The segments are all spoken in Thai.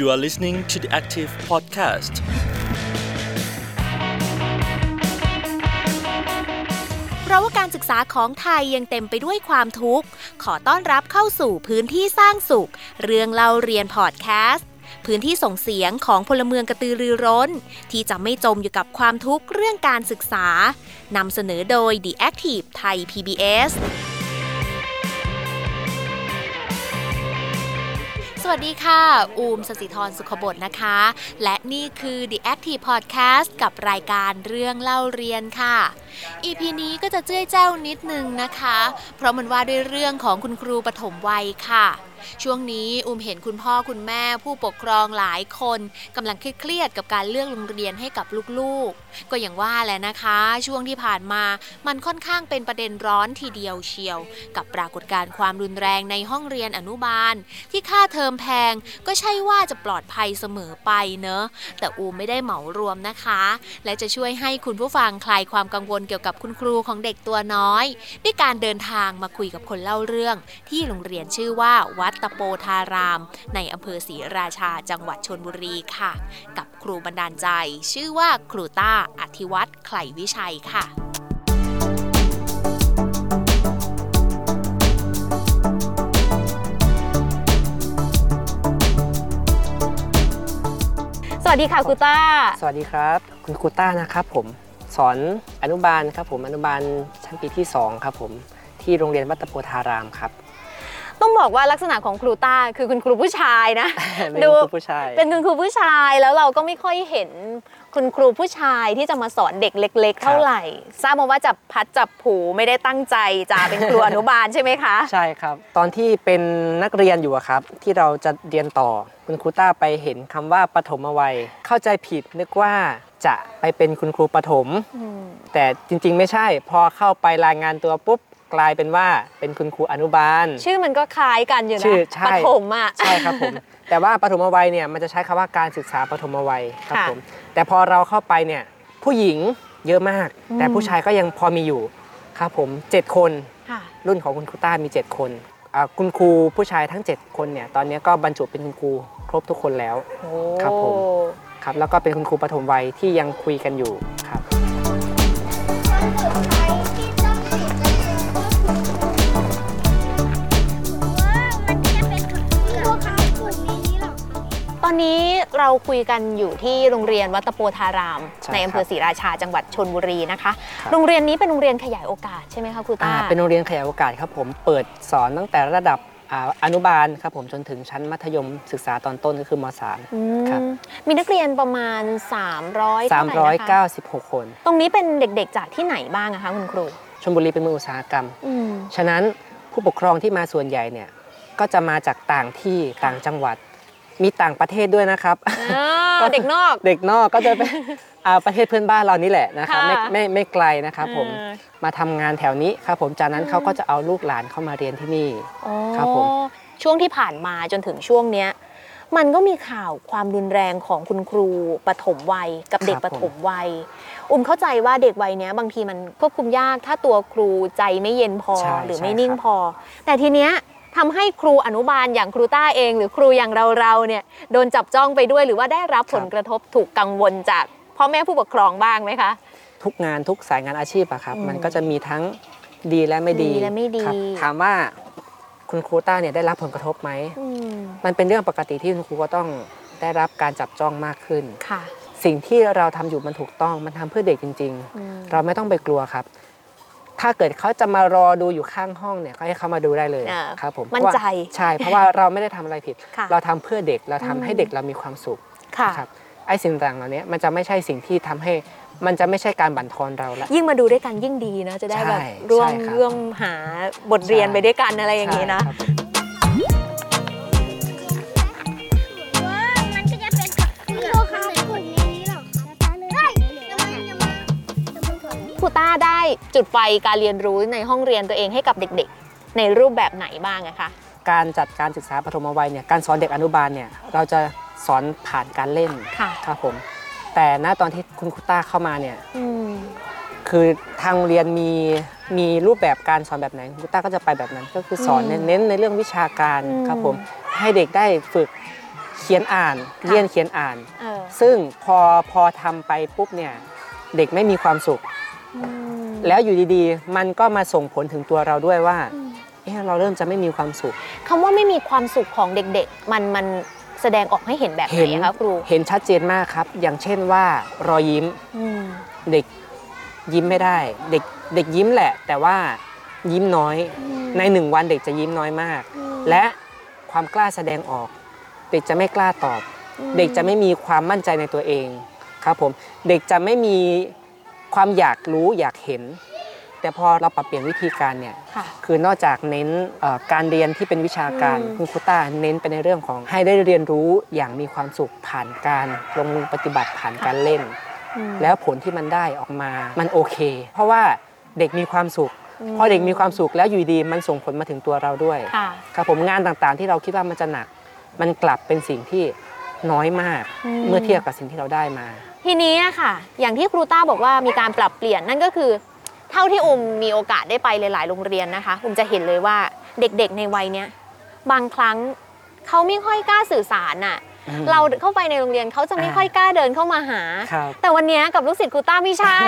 You are listening to the Active Podcast. เพราะว่าการศึกษาของไทยยังเต็มไปด้วยความทุกข์ ขอต้อนรับเข้าสู่พื้นที่สร้างสุข เรื่องเล่าเรียนพอดแคสต์พื้นที่ส่งเสียงของพลเมืองกระตือรือร้น ที่จะไม่จมอยู่กับความทุกข์เรื่องการศึกษานำเสนอโดย The Active ไทย PBS วัสดีค่ะ อูมสสิธรสุขบดนะคะ และนี่คือ The Active Podcast กับรายการเรื่องเล่าเรียนค่ะ EP นี้ก็จะเจ้ยเจ้านิดนึงนะคะ เพราะมันว่าด้วยเรื่องของคุณครูปฐมวัยค่ะ ช่วงนี้อุ้มเห็นคุณพ่อคุณแม่ผู้ปกครองหลายคนกำลังเครียดกับการเลือกโรงเรียนให้กับลูกๆ ก็อย่างว่าแหละนะคะ ช่วงที่ผ่านมามันค่อนข้างเป็นประเด็นร้อนทีเดียวเชียว กับปรากฏการณ์ความรุนแรงในห้องเรียนอนุบาล ที่ค่าเทอมแพงก็ใช่ว่าจะปลอดภัยเสมอไปเนอะแต่อูไม่ได้เหมารวมนะคะ และจะช่วยให้คุณผู้ฟังคลายความกังวลเกี่ยวกับคุณครูของเด็กตัวน้อย ด้วยการเดินทางมาคุยกับคนเล่าเรื่อง ที่โรงเรียนชื่อว่าวัดตะโปธาราม ในอำเภอศรีราชาจังหวัดชนบุรีค่ะ กับครูบันดาลใจ ชื่อว่าครูต้าอธิวัตรไข่วิชัยค่ะสวัสดีค่ะครูต้า สวัสดีครับ คุณครูต้านะครับผมสอนอนุบาลครับผมอนุบาลชั้นปีที่ 2 ครับผมที่โรงเรียนวัดตะโพธารามครับ ต้องบอกว่าลักษณะของครูต้าคือคุณครูผู้ชายนะ เป็นคุณครูผู้ชาย เป็นคุณครูผู้ชายแล้วเราก็ไม่ค่อยเห็นคุณครูผู้ชายที่จะมาสอนเด็กเล็ก ๆ เท่าไหร่ ทราบมาว่าจับพัดจับผูไม่ได้ตั้งใจจะเป็นครูอนุบาลใช่ไหมคะ ใช่ครับ ตอนที่เป็นนักเรียนอยู่อะครับ ที่เราจะเรียนต่อคุณครูต้าไปเห็นคำว่าปฐมวัย เข้าใจผิดนึกว่าจะไปเป็นคุณครูปฐม แต่จริงๆไม่ใช่ พอเข้าไปรายงานตัวปุ๊บ กลายเป็นว่าเป็นคุณครูอนุบาล ชื่อมันก็คล้ายกันอยู่นะชื่อใช่ปฐมอะใช่ครับผม แต่ว่าปฐมวัยเนี่ยมันจะใช้คำว่าการศึกษาปฐมวัยครับค่ะผมแต่พอเราเข้าไปเนี่ยผู้หญิงเยอะมากอืมแต่ผู้ชายก็ยังพอมีอยู่ครับผม 7 คนค่ะรุ่นของคุณครูต้ามี 7 คนอ่าคุณครูผู้ชายทั้ง 7 คนเนี่ยตอนนี้ก็บรรจุเป็นคุณครูครบทุกคนแล้วโอ้ครับผมครับแล้วก็เป็นคุณครูปฐมวัยที่ยังคุยกันอยู่ครับ เราคุยกันอยู่ที่โรงเรียนวัดตะโปธาราม ใช่ในอำเภอศรีราชาจังหวัดชนบุรีนะคะ ครับ โรงเรียนนี้เป็นโรงเรียนขยายโอกาสใช่ไหมคะครูอ่าต้าเป็นโรงเรียนขยายโอกาสครับผมเปิดสอนตั้งแต่ระดับอ่าอนุบาลครับผมจนถึงชั้นมัธยมศึกษาตอนต้นก็คือม .3 อืมครับ มีนักเรียนประมาณ 300เท่าไหร่นะคะ396 คนตรงนี้เป็นเด็กๆจากที่ไหนบ้างอะคะคุณครูชลบุรีเป็นเมืองอุตสาหกรรม อืม ฉะนั้นผู้ปกครองที่มาส่วนใหญ่เนี่ยก็จะมาจากต่างที่ต่างจังหวัด มีต่างประเทศด้วยนะครับอ่าเด็กนอกเด็กนอกก็จะเป็นอ่าประเทศเพื่อนบ้านเรานี่แหละนะครับไม่ค่ะไม่ไม่ไกลนะครับผมเออมาทำงานแถวนี้ครับผมจากนั้นอืมเขาก็จะเอาลูกหลานเข้ามาเรียนที่นี่อ๋อครับผมช่วงที่ผ่านมาจนถึงช่วงเนี้ยมันก็มีข่าวความรุนแรงของคุณครูปฐมวัย กับเด็กปฐมวัย อุ้มเข้าใจว่าเด็กวัยเนี้ยบางทีมันควบคุมยากถ้าตัวครูใจไม่เย็นพอใช่หรือใช่ไม่นิ่งครับพอ แต่ทีเนี้ย ทำให้ครูอนุบาลอย่างครูต้าเอง หรือครูอย่างเราเราๆเนี่ยโดนจับจ้องไปด้วยหรือว่าได้รับผลกระทบถูกกังวลจากพ่อแม่ผู้ปกครองบ้างไหมคะ ทุกงานทุกสายงานอาชีพอะครับอืมมันก็จะมีทั้งดีและไม่ดีดีและไม่ดีครับถามว่าคุณครูต้าเนี่ยได้รับผลกระทบไหมอืมมันเป็นเรื่องปกติที่คุณครูก็ต้องได้รับการจับจ้องมากขึ้นค่ะ สิ่งที่เราทำอยู่มันถูกต้องมันทำเพื่อเด็กจริงอืมๆเราไม่ต้องไปกลัวครับ ถ้าเกิดเขาจะมารอดูอยู่ข้างห้องเนี่ยก็ให้เขามาดูได้เลยอ่าครับผมมั่นใจเพราะว่าใช่เพราะว่าเราไม่ได้ทำอะไรผิดค่ะเราทำเพื่อเด็กเราทำให้อืมเด็กเรามีความสุขค่ะครับไอ้สิ่งต่างๆเหล่านี้มันจะไม่ใช่สิ่งที่ทำให้มันจะไม่ใช่การบั่นทอนเราละยิ่งมาดูด้วยกันยิ่งดีนะจะได้แบบใช่ร่วมใช่ครับร่วมหาบทเรียนใช่ไปด้วยกันอะไรอย่างนี้นะ ครูต้าได้จุดไฟการเรียนรู้ในห้องเรียนตัวเองให้กับเด็กๆ ในรูปแบบไหนบ้างอะคะ การจัดการศึกษาปฐมวัยเนี่ยการสอนเด็กอนุบาลเนี่ยเราจะสอนผ่านการเล่นค่ะครับผม แต่ณตอนที่คุณครูต้าเข้ามาเนี่ยอืมคือทางโรงเรียนมีมีรูปแบบการสอนแบบไหนคุณครูต้าก็จะไปแบบนั้น ก็คือสอนอืมเน้นในเรื่องวิชาการอืมครับผมให้เด็กได้ฝึกคขียนอ่านค่ะเรียนเขียนอ่านเออซึ่งพอพอทำไปปุ๊บเนี่ยเด็กไม่มีความสุขอืม แล้วอยู่ดีๆ มันก็มาส่งผลถึงตัวเราด้วยว่าเอะเราเริ่มจะไม่มีความสุข คำว่าไม่มีความสุขของเด็กๆ มันมันแสดงออกให้เห็นแบบไหเห็นอะคะครู เห็นชัดเจนมากครับ อย่างเช่นว่ารอยยิ้มอืม เด็กยิ้มไม่ได้ เด็กเด็กยิ้มแหละ แต่ว่ายิ้มน้อย ในหนึ่งวันเด็กจะยิ้มน้อยมากและความกล้าแสดงออก เด็กจะไม่กล้าตอบ เด็กจะไม่มีความมั่นใจในตัวเองครับผมเด็กจะไม่มี ความอยากรู้อยากเห็น แต่พอเราปรับเปลี่ยนวิธีการเนี่ยค่ะคือนอกจากเน้นเอ่อการเรียนที่เป็นวิชาการอืมคุณครูต้าเน้นไปในเรื่องของให้ได้เรียนรู้อย่างมีความสุขผ่านการลงมือปฏิบัติผ่านการเล่นอืมแล้วผลที่มันได้ออกมามันโอเค เพราะว่าเด็กมีความสุขพอเด็กมีความสุขแล้วอยู่ดีมันส่งผลมาถึงตัวเราด้วยค่ะครับผมงานต่างๆ ที่เราคิดว่ามันจะหนัก มันกลับเป็นสิ่งที่น้อยมากอืมเมื่อเทียบกับสิ่งที่เราได้มา ทีนี้ค่ะ อย่างที่ครูต้าบอกว่ามีการปรับเปลี่ยนนั่นก็คือ เท่าที่อุมมีโอกาสได้ไปหลาย ๆ โรงเรียนนะคะ อุมจะเห็นเลยว่าเด็กๆในวัยเนี้ยบางครั้งเขาไม่ค่อยกล้าสื่อสารน่ะ เราเข้าไปในโรงเรียนเขาจะไม่อ่าค่อยกล้าเดินเข้ามาหาครับแต่วันเนี้ยกับลูกศิษย์ครูต้าไม่ใช่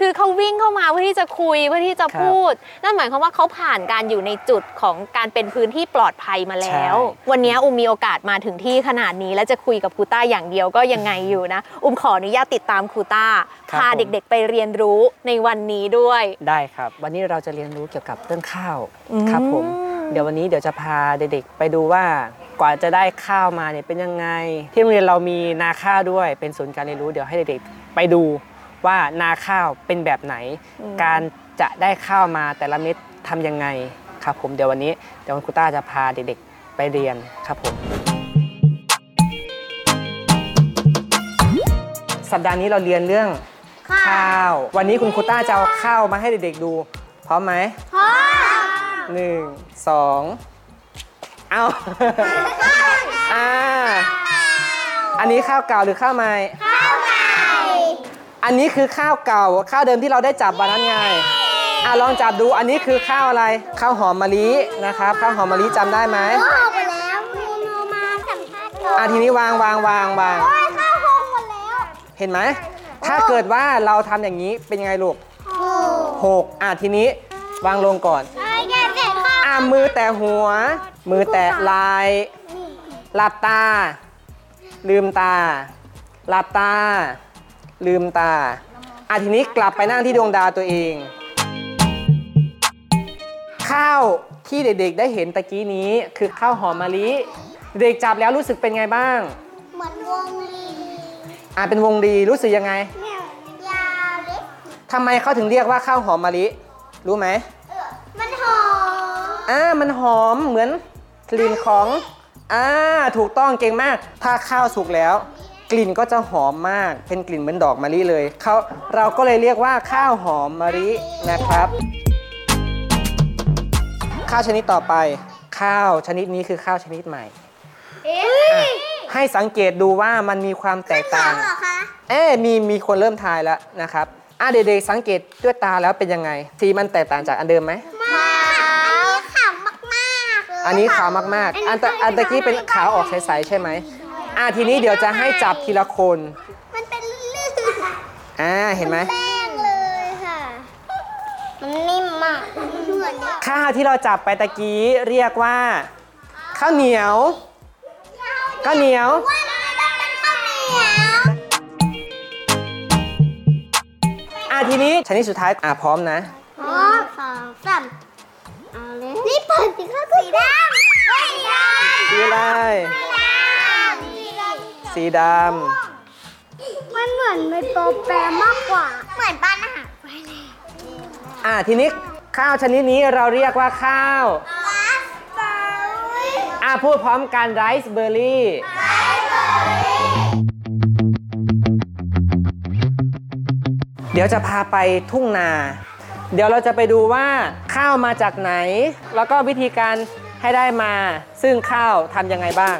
คือเขาวิ่งเข้ามาเพื่อที่จะคุยเพื่อที่จะครับพูด นั่นหมายความว่าเขาผ่านการอยู่ในจุดของการเป็นพื้นที่ปลอดภัยมาแล้วใช่วันเนี้ยอุมมีโอกาสมาถึงที่ขนาดนี้ แล้วจะคุยกับครูต้าอย่างเดียวก็ยังไงอยู่นะ อุมขออนุญาตติดตามครูต้าครับพาผมเด็กๆ ไปเรียนรู้ในวันนี้ด้วยได้ครับ วันนี้เราจะเรียนรู้เกี่ยวกับเรื่องข้าวอืมครับผมเดี๋ยววันนี้เดี๋ยวจะพาเด็กๆไปดูว่าก ว่าจะได้ข้าวมาเนี่ยเป็นยังไง ที่โรงเรียนเรามีนาข้าวด้วย เป็นศูนย์การเรียนรู้เดี๋ยวให้เด็กๆไปดูว่านาข้าวเป็นแบบไหน การจะได้ข้าวมาแต่ละเม็ดทำยังไงครับผมเดี๋ยววันนี้เดี๋ยวคุณครูต้าจะพาเด็กๆไปเรียนครับผม สัปดาห์นี้เราเรียนเรื่องข้าว วันนี้คุณครูต้าจะเอาข้าวมาให้เด็กๆดู พร้อมไหมพ่อหนึ่งสอง เอาอ่า อันนี้ข้าวเก่าหรือข้าวใหม่ ข้าวไก่อันนี้คือข้าวเก่า ข้าวเดิมที่เราได้จับวันนั้นไงอะลองจับดู อันนี้คือข้าวอะไร ข้าวหอมมะลินะครับ ข้าวหอมมะลิจำได้ไหมพ่อไปแล้วมูนูมาสัมภาษณ์ก่อนอะทีนี้วางวางวางวางโอ้ยข้าวห้องหมดแล้ว เห็นไหม ถ้าเกิดว่าเราทำอย่างนี้เป็นยังไงลูกโอ้หกอะทีนี้วางลงก่อน มือแตะหัว มือแตะไหลายหลับตา ลืมตา หลับตา ลืมตาอะทีนี้กลับไปนั่งที่ดวงดาวตัวเอง ข้าวที่เด็กๆได้เห็นตะกี้นี้คือข้าวหอมมะลิ เด็กจับแล้วรู้สึกเป็นไงบ้าง เหมือนวงลีอะเป็นวงดีรู้สึกยังไงเนี่ยยาวเล็กทำไมเขาถึงเรียกว่าข้าวหอมมะลิ รู้ไหมมันหอม อ่ามันหอมเหมือนกลิ่นของอ่าถูกต้องเก่งมาก ถ้าข้าวสุกแล้ว กลิ่นก็จะหอมมาก เป็นกลิ่นเหมือนดอกมะลิเลยเขาเราก็เลยเรียกว่าข้าวหอมมะลินะครับ ข้าวชนิดต่อไป ข้าวชนิดนี้คือข้าวชนิดใหม่เอ๊ะให้สังเกตดูว่ามันมีความแตกต่าง เหรอคะเอ๊ะมีมีคนเริ่มทายแล้วนะครับอะเด็กๆสังเกตด้วยตาแล้วเป็นยังไง สีมันแตกต่างจากอันเดิมไหมม อันนี้ขาวมากๆ อันตะอันตะกี้เป็นขาวออกใสๆใช่ไหมอะทีนี้เดี๋ยวจะให้จับทีละคน มันเป็นลื่นอ่าเห็นไหมแป้งเลยค่ะ มันนิ่มมากเหมือนเดียวข้าวที่เราจับไปตะกี้เรียกว่า ข้าวเหนียว ข้าวเหนียวว่ามันต้องเป็นข้าวเหนียวอะทีนี้ชนิดสุดท้ายอะพร้อมนะอ๋อสองสามเอา เลยนี่เปิดสีข้าวสีดำสีดำสีอะไร สีดำสีดมันเหมือนเป็นโปรแปรมากกว่า เหมือนบ้านอาหารไว้เลยำอะทีนี้ข้าวชนิดนี้เราเรียกว่าข้าวราสเบอร์รี่อะพูดพร้อมกันไรซ์เบอร์รี่เดี๋ยวจะพาไปทุ่งนา เดี๋ยวเราจะไปดูว่าข้าวมาจากไหน แล้วก็วิธีการให้ได้มา ซึ่งข้าวทำยังไงบ้าง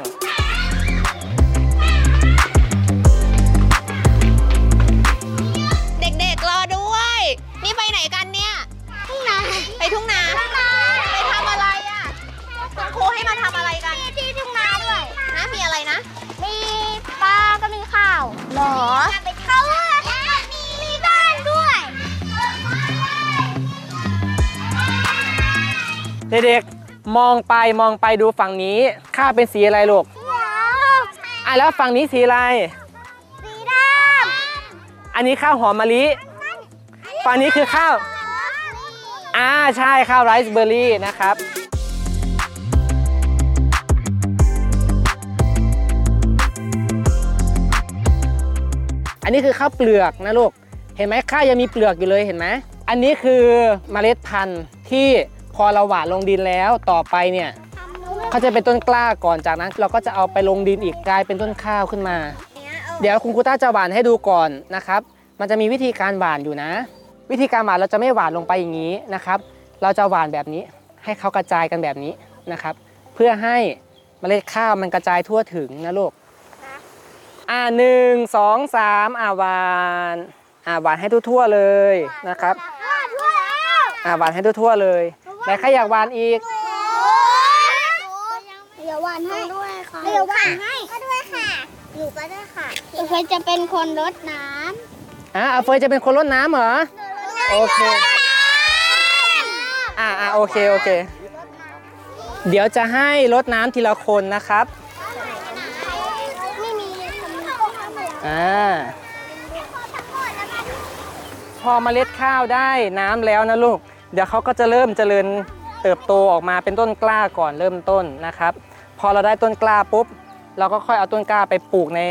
เด็กๆ มองไปมองไปดูฝั่งนี้ ข้าวเป็นสีอะไรลูกว้าวอะแล้วฝั่งนี้สีอะไร สีดอันนี้ข้าวหอมมะลิำฝั่งนี้คือข้าว อ่าใช่ข้าวไรซ์เบอร์รี่นะครับอันนี้คือข้าวเปลือกนะลูก เห็นไหมข้าวยังมีเปลือกอยู่เลยเห็นไหม อันนี้คือเมล็ดพันธุ์ที่ พอเราหว่านลงดินแล้วต่อไปเนี่ยเขาจะเป็นต้นกล้าก่อนจากนั้น เราก็จะเอาไปลงดินอีกกลายเป็นต้นข้าวขึ้นมา เดี๋ยวคุณครูต้าจะหว่านให้ดูก่อนนะครับ มันจะมีวิธีการหว่านอยู่นะ วิธีการหว่านเราจะไม่หว่านลงไปอย่างนี้นะครับ เราจะหว่านแบบนี้ ให้เขากระจายกันแบบนี้นะครับ เพื่อให้เมล็ดข้าวมันกระจายทั่วถึงนะลูกอ่าหนึ่งสองสามอ่าหวานอ่าหวานให้ทั่วๆเลยนะครับทั่วแล้วอ่าหวานให้ทั่วๆเลย แต่ใครอยากหวานอีก เดี๋ยววันให้ด้วยค่ะเดี๋ยววันให้ก็ด้วยค่ะอยู่ก็ด้วยค่ะเพื่อจะเป็นคนรดน้ำอ่าเอาเฟยจะเป็นคนรดน้ำเหรอโอเค อ่าอ่าโอเค โอเค เดี๋ยวจะให้รดน้ำทีละคนนะครับ ไม่มีอ่า พอเมล็ดข้าวได้น้ำแล้วนะลูก เดี๋ยวเขาก็จะเริ่มเจริญเติบโตออกมาเป็นต้นกล้าก่อนเริ่มต้นนะครับ พอเราได้ต้นกล้าปุ๊บ เราก็ค่อยเอาต้นกล้าไปปลูกใน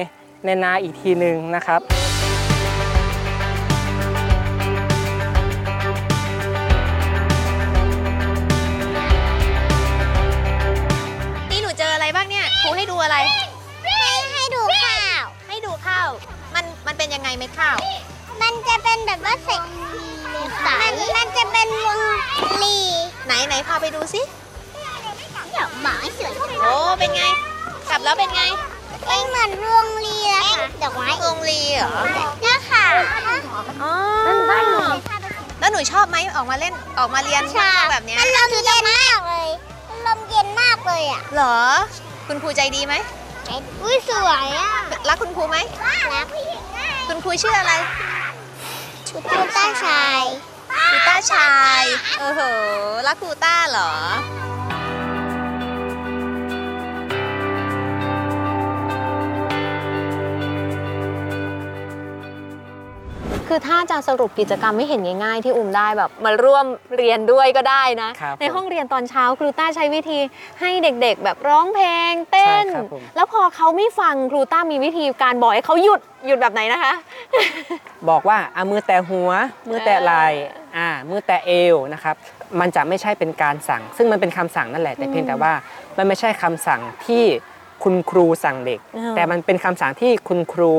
ในนาอีกทีหนึ่งนะครับนี่หนูเจออะไรบ้างเนี่ยครูให้ดูอะไร ให้ให้ดูข้าว ให้ดูข้าว มันมันเป็นยังไงเม็ดข้าว มันจะเป็นแบบว่าสี มันมันจะเป็นวงลีไหนไหนพาไปดูสิเดี๋ยวหมาสวยโอ้เป็นไงกลับแล้วเป็นไงเป็นเหมือนวงลีอะค่ะดอกไม้วงลีเหรอเนี่ยค่ะอ๋อบ้านหนูแล้วหนูชอบไหมออกมาเล่นออกมาเรียนข้างนอกแบบเนี้ยมันลมเย็นมากเลยมันลมเย็นมากเลยอะเหรอ คุณครูใจดีไหมอุ้ยสวยอะรักคุณครูไหมรักคุณครูชื่ออะไร ชุดคูต้าชายคูต้าชาย เออโหรักคูต้าเหรอ คือถ้าจะสรุปกิจกรรมไม่เห็นง่ายๆ ที่อุ้มได้แบบมาร่วมเรียนด้วยก็ได้นะ ครับในห้องเรียนตอนเช้าครูต้าใช้วิธีให้เด็กๆ แบบร้องเพลงเต้น ใช่ครับผม แล้วพอเขาไม่ฟังครูต้ามีวิธีการบอกให้เขาหยุดหยุดแบบไหนนะคะ บอกว่าเอามือแตะหัว มือแตะไหล่อ่ามือแตะเอวนะครับ มันจะไม่ใช่เป็นการสั่ง ซึ่งมันเป็นคำสั่งนั่นแหละแต่เพียงแต่ว่ามันไม่ใช่คำสั่งที่ คุณครูสั่งเด็กอ่าแต่มันเป็นคำสั่งที่คุณครู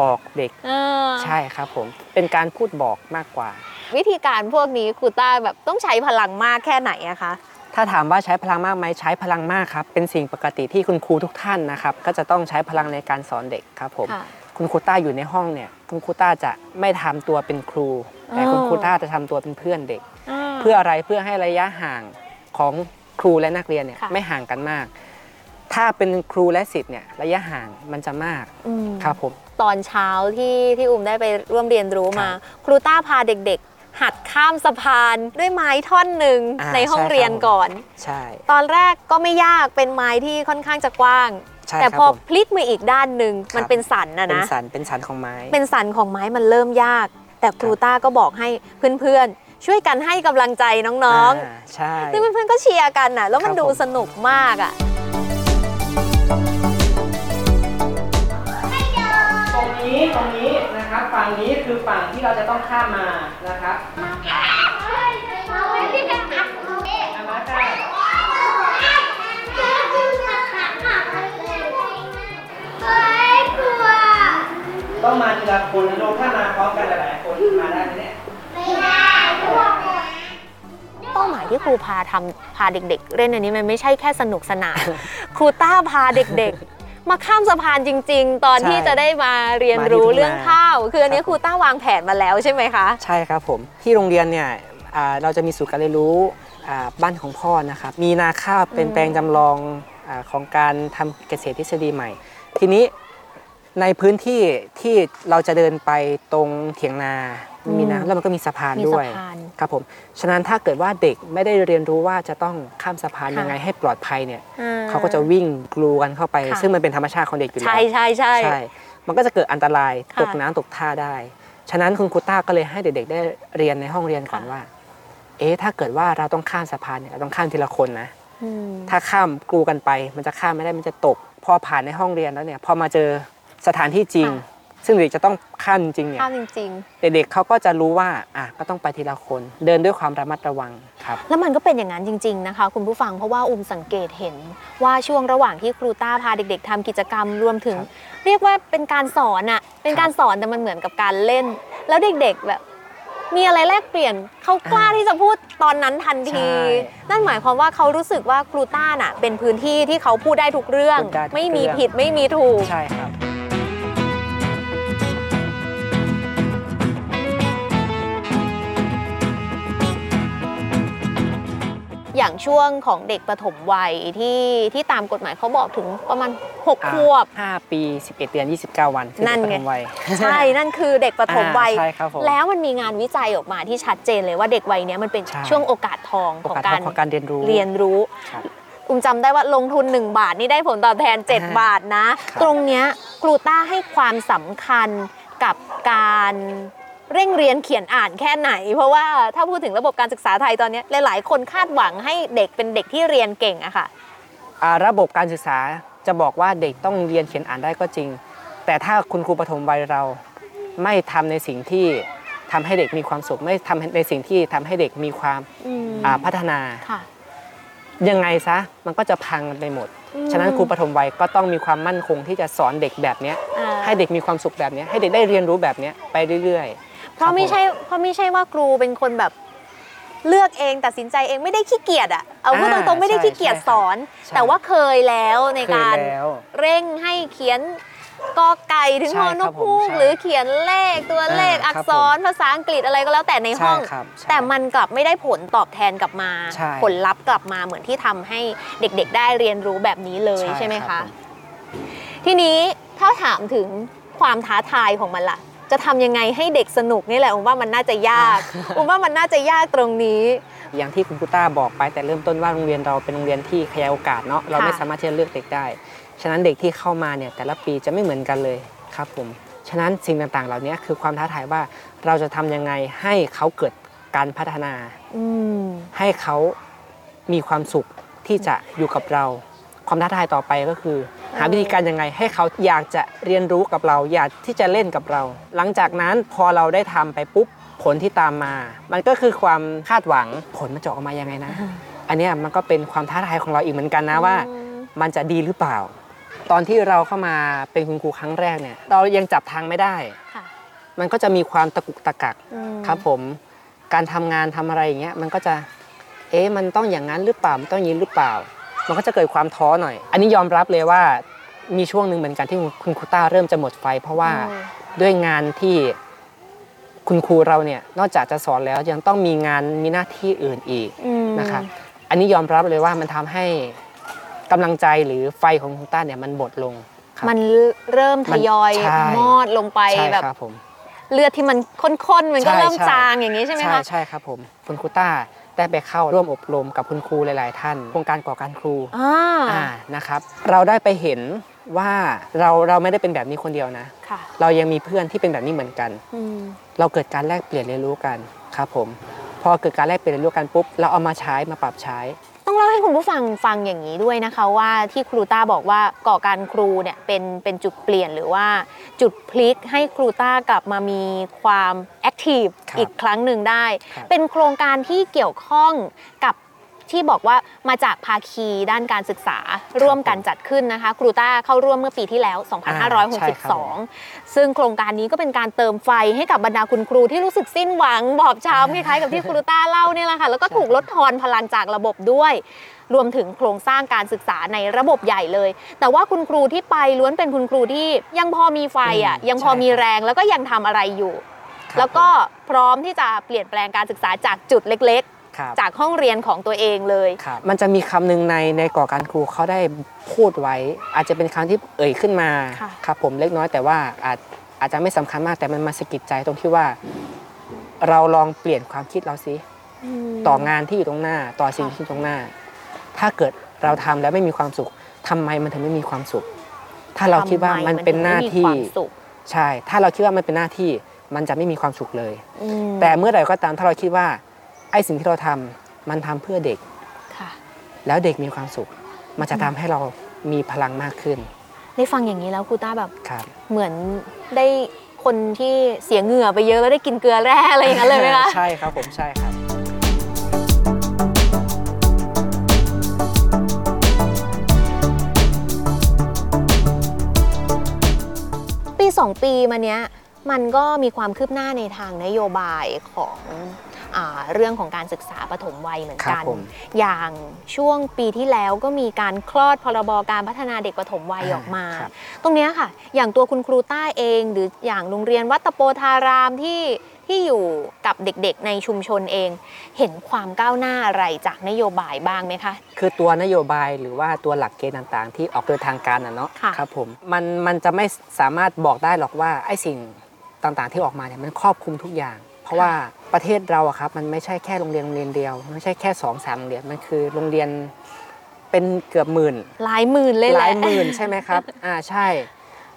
บอกเด็กเออใช่ครับผมเป็นการพูดบอกมากกว่า วิธีการพวกนี้ครูต้าแบบต้องใช้พลังมากแค่ไหนอะคะถ้าถามว่าใช้พลังมากไหมใช้พลังมากครับ เป็นสิ่งปกติที่คุณครูทุกท่านนะครับ ก็จะต้องใช้พลังในการสอนเด็กครับผมค่ะคุณครูต้าอยู่ในห้องเนี่ยคุณครูต้าจะไม่ทำตัวเป็นครู แต่คุณครูต้าจะทำตัวเป็นเพื่อนเด็ก เพื่ออะไรเพื่อให้ระยะห่างของครูและนักเรียนเนี่ยค่ะไม่ห่างกันมาก ถ้าเป็นครูและศิษย์เนี่ยระยะห่างมันจะมากอืมครับผม ตอนเช้าที่ที่อุ้มได้ไปร่วมเรียนรู้มาครับครูต้าพาเด็กๆ หัดข้ามสะพานด้วยไม้ท่อนหนึ่งอ่าในห้องใช่ครับ เรียนก่อน ใช่ ตอนแรกก็ไม่ยากเป็นไม้ที่ค่อนข้างจะกว้าง ใช่แต่ครับพอผม พลิกมาอีกด้านหนึ่งครับ มันเป็นสันนะเป็นนะ สันเป็นสันของไม้ เป็นสันของไม้มันเริ่มยาก แต่ครูต้าก็บอกให้เพื่อนๆ ช่วยกันให้กำลังใจน้องาใช่ๆซึ่งเพื่อนๆก็เชียร์กันน่ะ แล้วมันครับดูผม สนุกมากอะ ตรงนี้ตรงนี้นะครับฝั่งนี้คือฝั่งที่เราจะต้องข้ามมานะครับอามาค่ะต้องมาทีละคนนะลูกถ้ามาพร้อมกันหลายๆคนมาได้ไหมเนี่ย ไม่ได้กลัว เป้าหมายที่ครูพาทำพาเด็ก ๆ เล่นอันนี้มันไม่ใช่แค่สนุกสนาน ครูต้าพาเด็กๆ มาข้ามสะพานจริง ๆ ตอนใช่ที่จะได้มาเรียนรู้มาที่ทุ่งนาเรื่องข้าว คืออันนี้ครับครูต้าวางแผนมาแล้วใช่ไหมคะ ใช่ครับผม ที่โรงเรียนเนี่ยอ่าเราจะมีศูนย์การเรียนรู้อ่าบ้านของพ่อนะครับ มีนาข้าวเป็นอืมแปลงจำลองอาของการทำเกษตรทฤษฎีใหม่ ทีนี้ในพื้นที่ที่เราจะเดินไปตรงเถียงนาอื มมีน้ำแล้วมันก็มีสะพานมีด้วยสะพานครับผมฉะนั้นถ้าเกิดว่าเด็กไม่ได้เรียนรู้ว่าจะต้องข้ามสะพานค่ะยังไงให้ปลอดภัยเนี่ยอ่เขาก็จะวิ่งกลูกันเข้าไปค่ะซึ่งมันเป็นธรรมชาติของเด็กอยู่แล้วใช่ใช่ใช่ใช่มันก็จะเกิดอันตรายค่ะตกน้ำตกท่าได้ ฉะนั้นคุณครูต้าก็เลยให้เด็กๆได้เรียนในห้องเรียนก่อนค่ะว่า เอ๊ะถ้าเกิดว่าเราต้องข้ามสะพานเนี่ยเราต้องข้ามทีละคนนะอืมถ้าข้ามกลูกันไป มันจะข้ามไม่ได้มันจะตก พอผ่านในห้องเรียนแล้วเนี่ย พอมาเจอสถานที่จริง ซึ่งเด็กจะต้องข้ามจริงๆเนี่ยภาพจริง เด็กๆเขาก็จะรู้ว่าอะก็ต้องไปทีละคน เดินด้วยความระมัดระวังครับ ๆ แล้วมันก็เป็นอย่างนั้นจริง ๆ นะคะ คุณผู้ฟังเพราะว่าอุ้มสังเกตเห็น ว่าช่วงระหว่างที่ครูต้าพาเด็ก ๆทำกิจกรรมรวมถึง ครับเรียกว่าเป็นการสอนอะเป็นการสอนแต่มันเหมือนกับการเล่น แล้วเด็ก ๆแบบ มีอะไรแลกเปลี่ยนเขากล้าที่จะพูดตอนนั้นทันที ใช่นั่นหมายความว่าเขารู้สึกว่าครูต้าน่ะ เป็นพื้นที่ที่เขาพูดได้ทุกเรื่อง พูดได้ทุกไม่มีเรื่อง ผิดไม่มีถูก ใช่ครับ อย่างช่วงของเด็กประถมวัยที่ที่ตามกฎหมายเขาบอกถึงประมาณ6ขวบห้าปี 11 เดือน 29 วันที่นั่นไงเด็กปฐมวัยใช่นั่นคือเด็กประถมวัยอ่าใช่ครับผมแล้วมันมีงานวิจัยออกมาที่ชัดเจนเลยว่าเด็กวัยเนี้ยมันเป็นใช่ช่วงโอกาสทองโอของกาสการของการเรียนรู้เรียนรู้ครับอุ้มจำได้ว่าลงทุน 1 บาทนี่ได้ผลตอบแทนอ่า7บาทนะครับตรงเนี้ยครูต้าให้ความสำคัญกับการ เร่งเรียนเขียนอ่านแค่ไหน เพราะว่าถ้าพูดถึงระบบการศึกษาไทยตอนเนี้ยหลายๆ คนคาดหวังให้เด็กเป็นเด็กที่เรียนเก่งอะค่ะอ่าระบบการศึกษาจะบอกว่าเด็กต้องเรียนเขียนอ่านได้ก็จริง แต่ถ้าคุณครูปฐมวัยเราไม่ทำในสิ่งที่ทำให้เด็กมีความสุขไม่ทำในสิ่งที่ทำให้เด็กมีความอืมอ่าพัฒนาค่ะยังไงซะมันก็จะพังกันไปหมดอืมฉะนั้นครูปฐมวัยก็ต้องมีความมั่นคงที่จะสอนเด็กแบบเนี้ยอ่าให้เด็กมีความสุขแบบเนี้ยให้เด็กได้เรียนรู้แบบเนี้ยไปเรื่อยๆ เพราะไม่ใช่เพราะไม่ใช่ว่าครูเป็นคนแบบเลือกเองตัดสินใจเองไม่ได้ขี้เกียจอะเอาพูดตอ่ารงๆไม่ได้ขี้เกียจใช่สอนใช่แต่ว่าเคยแล้วในเคยการแล้วเร่งให้เขียนกอไก่ถึงใช่ฮอนครับกฮูกผมใช่หรือเขียนเลขตัวเลขอ่าอักครับษรภาษาอังกฤษอะไรก็แล้วแต่ในห้องใช่ครับใช่แต่มันกลับไม่ได้ผลตอบแทนกลับมาใช่ผลลัพธ์กลับมาเหมือนที่ทำให้เด็กๆ ได้เรียนรู้แบบนี้เลยใช่ใช่ไหมครัคะบผมทีนี้ถ้าถามถึงความท้าทายของมันล่ะ จะทำยังไงให้เด็กสนุกนี่แหละผมว่ามันน่าจะยากผมว่ามันน่าจะยากตรงนี้ อย่างที่คุณกุต้าบอกไปแต่เริ่มต้นว่าโรงเรียนเราเป็นโรงเรียนที่ขยายโอกาสเนาะเราค่ะไม่สามารถที่จะเลือกเด็กได้ ฉะนั้นเด็กที่เข้ามาเนี่ยแต่ละปีจะไม่เหมือนกันเลยครับผมฉะนั้นสิ่งต่างๆ เหล่านี้คือความท้าทายว่าเราจะทำยังไงให้เขาเกิดการพัฒนาอืมให้เขามีความสุขที่จะอยู่กับเรา ความท้าทายต่อไปก็คือ หาวิธีการยังไงให้เขาอยากจะเรียนรู้กับเรา อยากที่จะเล่นกับเรา หลังจากนั้นพอเราได้ทำไปปุ๊บผลที่ตามมา มันก็คือความคาดหวังผลมันจะออกมายังไงนะ อันเนี้ยมันก็เป็นความท้าทายของเราอีกเหมือนกันนะว่า มันจะดีหรือเปล่า ตอนที่เราเข้ามาเป็นคุณครูครั้งแรกเนี่ย เรายังจับทางไม่ได้ค่ะมันก็จะมีความตะกุกตะกักอืมครับผม การทำงานทำอะไรอย่างเงี้ยมันก็จะ เอ๊ะมันต้องอย่างนั้นหรือเปล่ามันต้องอย่างนี้หรือเปล่า มันก็จะเกิดความท้อหน่อย อันนี้ยอมรับเลยว่ามีช่วงหนึ่งเหมือนกันที่คุณครูต้าเริ่มจะหมดไฟ เพราะว่าอืมด้วยงานที่คุณครูเราเนี่ยนอกจากจะสอนแล้วยังต้องมีงานมีหน้าที่อื่นอีกอืมนะครับอันนี้ยอมรับเลยว่ามันทำให้กำลังใจหรือไฟของคุณต้าเนี่ยมันหมดลงครับมันเริ่มทยอยใช่มอดลงไปใช่แบบครับผมเลือดที่มันข้นๆมันก็ใช่เริ่มใช่จางอย่างนี้ใช่ไหมใช่คะใช่ครับผมคุณครูต้า ได้ไปเข้าร่วมอบรมกับคุณครูหลาย ๆ ท่านโครงการก่อการครูอ่าอ่านะครับเราได้ไปเห็นว่าเราเราไม่ได้เป็นแบบนี้คนเดียวนะค่ะเรายังมีเพื่อนที่เป็นแบบนี้เหมือนกันอืมเราเกิดการแลกเปลี่ยนเรียนรู้กันครับผม พอเกิดการแลกเปลี่ยนเรียนรู้กันปุ๊บเราเอามาใช้มาปรับใช้ ต้องเล่าให้คุณผู้ฟังฟังอย่างนี้ด้วยนะคะว่าที่ครูต้าบอกว่าก่อการครูเนี่ยเป็นเป็นจุดเปลี่ยนหรือว่าจุดพลิกให้ครูต้ากลับมามีความ active ครับอีกครั้งหนึ่งได้ครับเป็นโครงการที่เกี่ยวข้องกับ ที่บอกว่ามาจากภาคีด้านการศึกษาร่วมกันจัดขึ้นนะคะ ครูต้าเข้าร่วมเมื่อปีที่แล้ว 2562 ซึ่งโครงการนี้ก็เป็นการเติมไฟให้กับบรรดาคุณครูที่รู้สึกสิ้นหวัง บอบช้ำคล้ายๆกับที่ครูต้าเล่าเนี่ยแหละค่ะแล้วก็ถูกลดทอนพลังจากระบบด้วยรวมถึงโครงสร้างการศึกษาในระบบใหญ่เลย แต่ว่าคุณครูที่ไปล้วนเป็นคุณครูที่ยังพอมีไฟอะอืมยังพอใช่ครับมีแรงแล้วก็ยังทำอะไรอยู่ครับแล้วก็พร้อมที่จะเปลี่ยนแปลงการศึกษาจากจุดเล็กคครับ จากห้องเรียนของตัวเองเลยครับมันจะมีคำหนึ่งในในก่อการครูเขาได้พูดไว้ อาจจะเป็นคำที่เอ่ยขึ้นมาค่ะครับผมเล็กน้อยแต่ว่าอาจอาจจะไม่สำคัญมากแต่มันมาสะกิดใจตรงที่ว่า เราลองเปลี่ยนความคิดเราสิต่องานที่อยู่ตรงหน้า ต่อสิ่งที่อยู่ตรงหน้า ถ้าเกิดเราทำแล้วไม่มีความสุขทำไมมันถึงไม่มีความสุข ถ้าเราคิดว่ามันเป็นหน้าทำไมมัที่ถึงไม่มีความสุขใช่ ถ้าเราคิดว่ามันเป็นหน้าที่ มันจะไม่มีความสุขเลยอืมแต่เมื่อไหร่ก็ตามถ้าเราคิดว่า ไอ้สิ่งที่เราทำมันทำเพื่อเด็กค่ะแล้วเด็กมีความสุข มันจะทำให้เรามีพลังมากขึ้น ได้ฟังอย่างนี้แล้วครูต้าแบบครับเหมือนได้คนที่เสียเหงื่อไปเยอะแล้วได้กินเกลือแร่อะไรอย่างนั้นเลยไหมคะใช่ครับผมใช่ครับปี 2 ปีมาเนี้ยมันก็มีความคืบหน้าในทางนโยบายของอา เรื่องของการศึกษาปฐมวัยเหมือนครักับนผมอย่างช่วงปีที่แล้วก็มีการคลอดพรบการพัฒนาเด็กปฐมวัยอ่าออกมาครับตรงเนี้ยค่ะ อย่างตัวคุณครูต้าเอง หรืออย่างโรงเรียนวัดตะโปธารามที่ที่อยู่กับเด็กๆในชุมชนเอง เห็นความก้าวหน้าอะไรจากนโยบายบ้างไหมคะ คือตัวนโยบายหรือว่าตัวหลักเกณฑ์ต่างๆ ที่ออกโดยทางการนะเนาะค่ะครับผมมันมันจะไม่สามารถบอกได้หรอกว่าไอ้สิ่งต่างๆที่ออกมาเนี่ยมันครอบคลุมทุกอย่าง เพราะว่าประเทศเราอะครับมันไม่ใช่แค่โรงเรียนโรงเรียนเดียวไม่ใช่แค่สองสามโรงเรียนมันคือโรงเรียนเป็นเกือบหมื่น หลายหมื่นเลยหแหลาละยหมื่นใช่ไหมครับอ่าใช่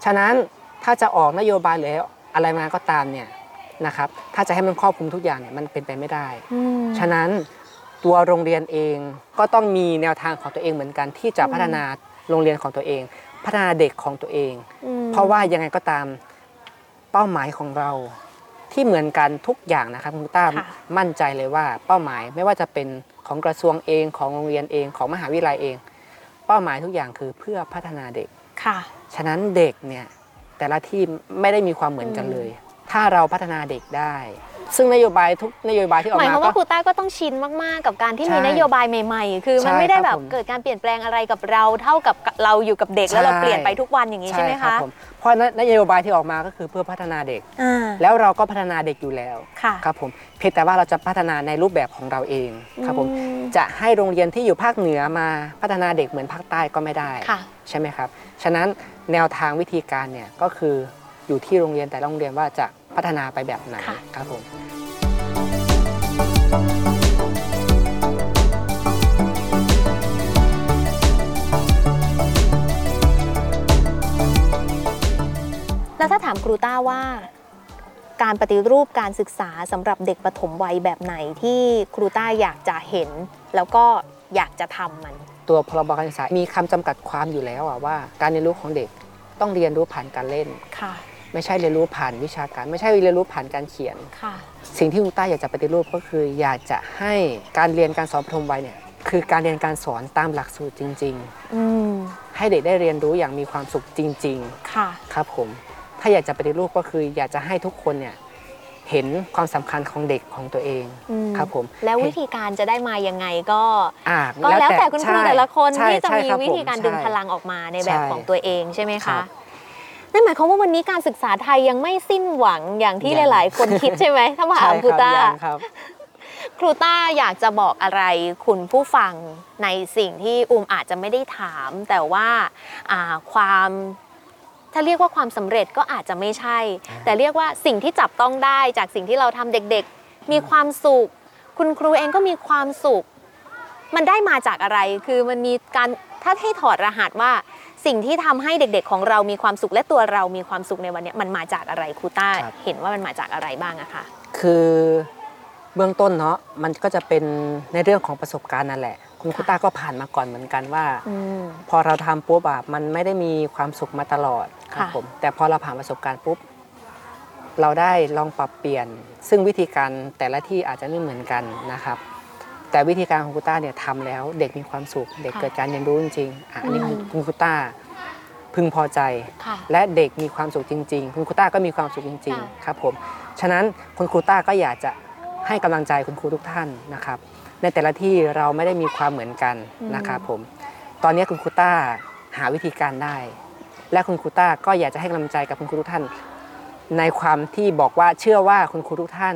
ฉะนั้นถ้าจะออกนโยบายหรืออะไรมาก็ตามเนี่ยนะครับถ้าจะให้มันครอบคลุมทุกอย่างเนี่ยมันเป็นไปไม่ได้อืมฉะนั้นตัวโรงเรียนเองก็ต้องมีแนวทางของตัวเองเหมือนกัน ที่จะพัฒนาโรงเรียนของตัวเอง พัฒนาเด็กของตัวเองอืมเพราะว่ายังไงก็ตามเป้าหมายของเรา ที่เหมือนกันทุกอย่างนะครับคุณต้าค่ะมั่นใจเลยว่าเป้าหมายไม่ว่าจะเป็นของกระทรวงเองของโรงเรียนเองของมหาวิทยาลัยเอง เป้าหมายทุกอย่างคือเพื่อพัฒนาเด็กค่ะ ฉะนั้นเด็กเนี่ยแต่ละที่ไม่ได้มีความเหมือนกันเลย ถ้าเราพัฒนาเด็กได้ ซึ่งนโยบายทุกนโยบายที่ออกหมายมาความก็ว่าครูต้าก็ต้องชินมากๆ กับการที่ใช่มีนโยบายใหม่ๆ คือมันใช่ไม่ได้ครับแบบผม เกิดการเปลี่ยนแปลงอะไรกับเราเท่ากับเราอยู่กับเด็กแล้วเราใช่เปลี่ยนไปทุกวันอย่างนี้ใช่ไหมรัคะบผมเพราะนโยบายที่ออกมาก็คือเพื่อพัฒนาเด็ก อ่าแล้วเราก็พัฒนาเด็กอยู่แล้วค่ะครับผมเพียงแต่ว่าเราจะพัฒนาในรูปแบบของเราเองครับผมอืมจะให้โรงเรียนที่อยู่ภาคเหนือมาพัฒนาเด็กเหมือนภาคใต้ก็ไม่ได้ ค่ะ ใช่ไหมครับ ฉะนั้นแนวทางวิธีการเนี่ยก็คืออยู่ที่โรงเรียนแต่ละโรงเรียนว่าจะ พัฒนาไปแบบไหนค่ะครับผมแล้วถ้าถามครูต้าว่า การปฏิรูปการศึกษาสำหรับเด็กปฐมวัยแบบไหนที่ครูต้าอยากจะเห็น แล้วก็อยากจะทำมัน ตัวพรบการศึกษามีคำจำกัดความอยู่แล้วอะว่า การเรียนรู้ของเด็กต้องเรียนรู้ผ่านการเล่นค่ะ ไม่ใช่เรียนรู้ผ่านวิชาการ ไม่ใช่เรียนรู้ผ่านการเขียน ค่ะ สิ่งที่คุณต้าอยากจะปฏิรูปก็คือ อยากจะให้การเรียนการสอนปฐมวัยเนี่ยคือการเรียนการสอนตามหลักสูตรจริง อืม ๆ ให้เด็กได้เรียนรู้อย่างมีความสุขจริง ค่ะ ๆ ครับผม ถ้าอยากจะปฏิรูปก็คือ อยากจะให้ทุกคนเนี่ยเห็นความสำคัญของเด็กของตัวเองอืม ครับผมแล้ววิธีการจะได้มายังไงก็ อ่าก็แล้วแต่คุณครูใช่แต่ละคนใช่ที่จะใช่มีครับวิธีการผมดึงใช่พลังออกมาในแบบใช่ของตัวเองใช่ไหมครัคะ บ นั่นหมายความว่าวันนี้การศึกษาไทยยังไม่สิ้นหวังอย่างที่ยังหลาย ๆ คนคิดใช่ไหมถ้ามาถามใช่ครูต้ายังครับครูต้าอยากจะบอกอะไรคุณผู้ฟังในสิ่งที่อุ้มอาจจะไม่ได้ถาม แต่ว่าอ่าความถ้าเรียกว่าความสำเร็จก็อาจจะไม่ใช่ แต่เรียกว่าสิ่งที่จับต้องได้จากสิ่งที่เราทำเด็กๆ มีความสุข คุณครูเองก็มีความสุข มันได้มาจากอะไรคือมันมีการถ้าให้ถอดรหัสว่า สิ่งที่ทำให้เด็กๆของเรามีความสุขและตัวเรามีความสุขในวันเนี้ยมันมาจากอะไรครูต้าครับเห็นว่ามันมาจากอะไรบ้างอะคะคือเบื้องต้นเนาะมันก็จะเป็นในเรื่องของประสบการณ์นั่นแหละ คุณครูต้าก็ผ่านมาก่อนเหมือนกันว่าอืมพอเราทำปุ๊บอะมันไม่ได้มีความสุขมาตลอดครับค่ะผมแต่พอเราผ่านประสบการณ์ปุ๊บเราได้ลองปรับเปลี่ยน ซึ่งวิธีการแต่ละที่อาจจะไม่เหมือนกันนะครับ แต่วิธีการของคุณต้าเนี่ยทำแล้วเด็กมีความสุข เด็กเกิดการเรียนรู้จริงๆอะอันนี้อืมคุณครูต้าพึงพอใจ ค่ะ และเด็กมีความสุขจริง ๆ คุณครูต้าก็มีความสุขจริงค่ะๆครับผม ฉะนั้นคุณครูต้าก็อยากจะให้กำลังใจคุณครูทุกท่านนะครับ ในแต่ละที่เราไม่ได้มีความเหมือนกันนะครับผม ตอนนี้คุณครูต้าหาวิธีการได้ และคุณครูต้าก็อยากจะให้กำลังใจกับคุณครูทุกท่าน ในความที่บอกว่าเชื่อว่าคุณครูทุกท่าน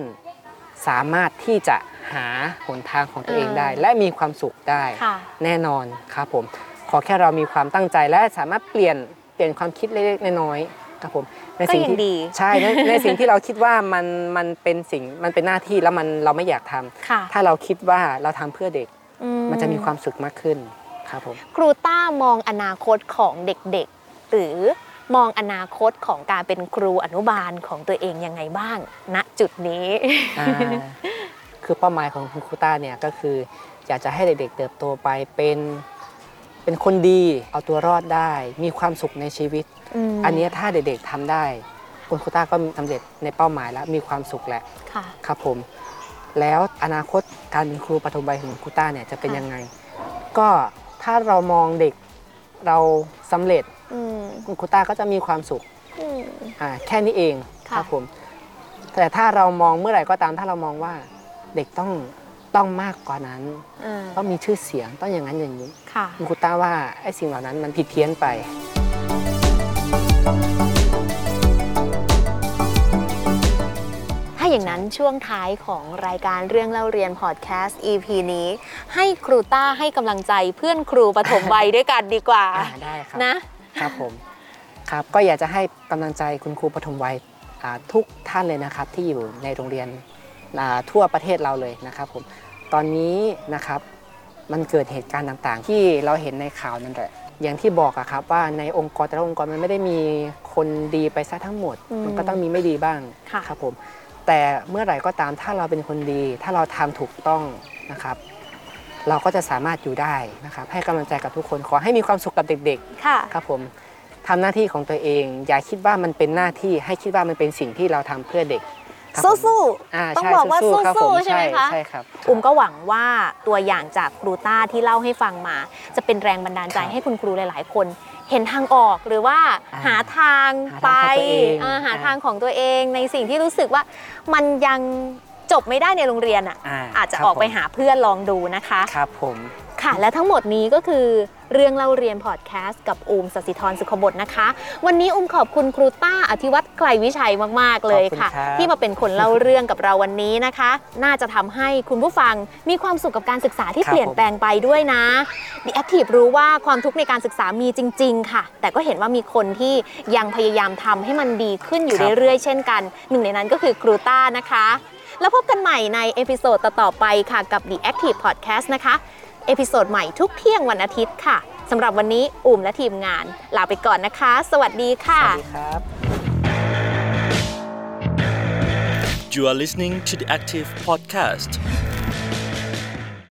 สามารถที่จะหาหนทางของตัวเองเออได้ และมีความสุขได้ค่ะแน่นอนครับผมขอแค่เรามีความตั้งใจและสามารถเปลี่ยนเปลี่ยนความคิดเล็กๆน้อยๆครับผมในสิ่งก็ยังที่ดีใช่ในในสิ่งที่เราคิดว่ามันมันเป็นสิ่งมันเป็นหน้าที่แล้วมันเราไม่อยากทำค่ะถ้าเราคิดว่าเราทำเพื่อเด็กอืมันจะมีความสุขมากขึ้นครับผมครูต้ามองอนาคตของเด็กๆ หรือมองอนาคตของการเป็นครูอนุบาลของตัวเองยังไงบ้างณ จุดนี้อ่าคือเป้าหมายของคุณครูต้าเนี่ยก็คืออยากจะให้เด็กๆ เติบโตไปเป็นเป็นคนดีเอาตัวรอดได้ มีความสุขในชีวิตมอันเนี้ยถ้าเด็กๆทำได้ คุณครูต้าก็สำเร็จในเป้าหมายแล้วมีความสุขแหละค่ะครับผม แล้วอนาคตการเป็นครูปฐมวัยของคุณครูต้าเนี่ยจะเป็นค่ะยังไง ก็ถ้าเรามองเด็กเราสำเร็จอืมคุณครูต้าก็จะมีความสุขอืมอ่าแค่นี้เองค่ะครับผม แต่ถ้าเรามองเมื่อไหร่ก็ตามถ้าเรามองว่าเด็กต้องต้องมากกว่านั้นอ่าต้องมีชื่อเสียงต้องอย่างนั้นอย่างนี้ค่ะคุณครูต้าว่าไอ้สิ่งเหล่านั้นมันผิดเพี้ยนไปถ้าอย่างนั้นช่วงท้ายของรายการเรื่องเล่าเรียนพอดแคสต์ EP นี้ ให้ครูต้าให้กำลังใจเพื่อนครูปฐมวัยด้วยกันดีกว่าอ่าได้ครับนะครับผมครับก็อยากจะให้กำลังใจคุณครูปฐมวัยอ่า ทุกท่านเลยนะครับที่อยู่ในโรงเรียนอ่าทั่วประเทศเราเลยนะครับผมตอนนี้นะครับมันเกิดเหตุการณ์ต่างๆ ที่เราเห็นในข่าวนั่นแหละอย่างที่บอกอะครับว่าในองค์กรแต่ละองค์กรมันไม่ได้มีคนดีไปซะทั้งหมดอืมมันก็ต้องมีไม่ดีบ้างค่ะครับผมแต่เมื่อไหร่ก็ตามถ้าเราเป็นคนดี ถ้าเราทำถูกต้องนะครับเราก็จะสามารถอยู่ได้นะครับให้กำลังใจกับทุกคนขอให้มีความสุขกับเด็กๆค่ะครับผม ทำหน้าที่ของตัวเอง อย่าคิดว่ามันเป็นหน้าที่ให้คิดว่ามันเป็นสิ่งที่เราทำเพื่อเด็กครับผมสู้อ่าต้องใช่บอกว่าๆครับผสู้มๆใช่ไหมคะใช่ครับๆอุ้มก็หวังว่าตัวอย่างจากครูต้าที่เล่าให้ฟังมา จะเป็นแรงบันดาลใจครับให้คุณครูหลาย ๆ คนเห็นทางออกหรือว่าอ่าหาทางหาไปทางของตัวเองอ่าหาอ่าทางของตัวเองในสิ่งที่รู้สึกว่ามันยังจบไม่ได้ในโรงเรียนอะอ่าอาจจะครับออกไปผมหาเพื่อนลองดูนะคะ ครับผม ค่ะ และทั้งหมดนี้ก็คือเรื่องเล่าเรียนพอดแคสต์กับอูมสศิธรสุขบดนะคะ วันนี้อูมขอบคุณครูต้าอธิวัตรไกลวิชัยมาก ๆ เลยค่ะขอบคุณครับที่มาเป็นคนเล่าเรื่องกับเราวันนี้นะคะ น่าจะทำให้คุณผู้ฟังมีความสุขกับการศึกษาที่ครับเปลี่ยนแปลงไปด้วยนะ The Active รู้ว่าความทุกข์ในการศึกษามีจริง ๆ ค่ะ แต่ก็เห็นว่ามีคนที่ยังพยายามทำให้มันดีขึ้นอยู่เรื่อยๆเช่นกัน หนึ่งในนั้นก็คือครูต้านะคะ แล้วพบกันใหม่ใน episode ต่อๆไปค่ะกับ The Active Podcast นะคะ episode ใหม่ทุกเที่ยงวันอาทิตย์ค่ะสำหรับวันนี้อุ่มและทีมงาน ลาไปก่อนนะคะ สวัสดีค่ะสวัสดีครับ You are listening to the Active Podcast.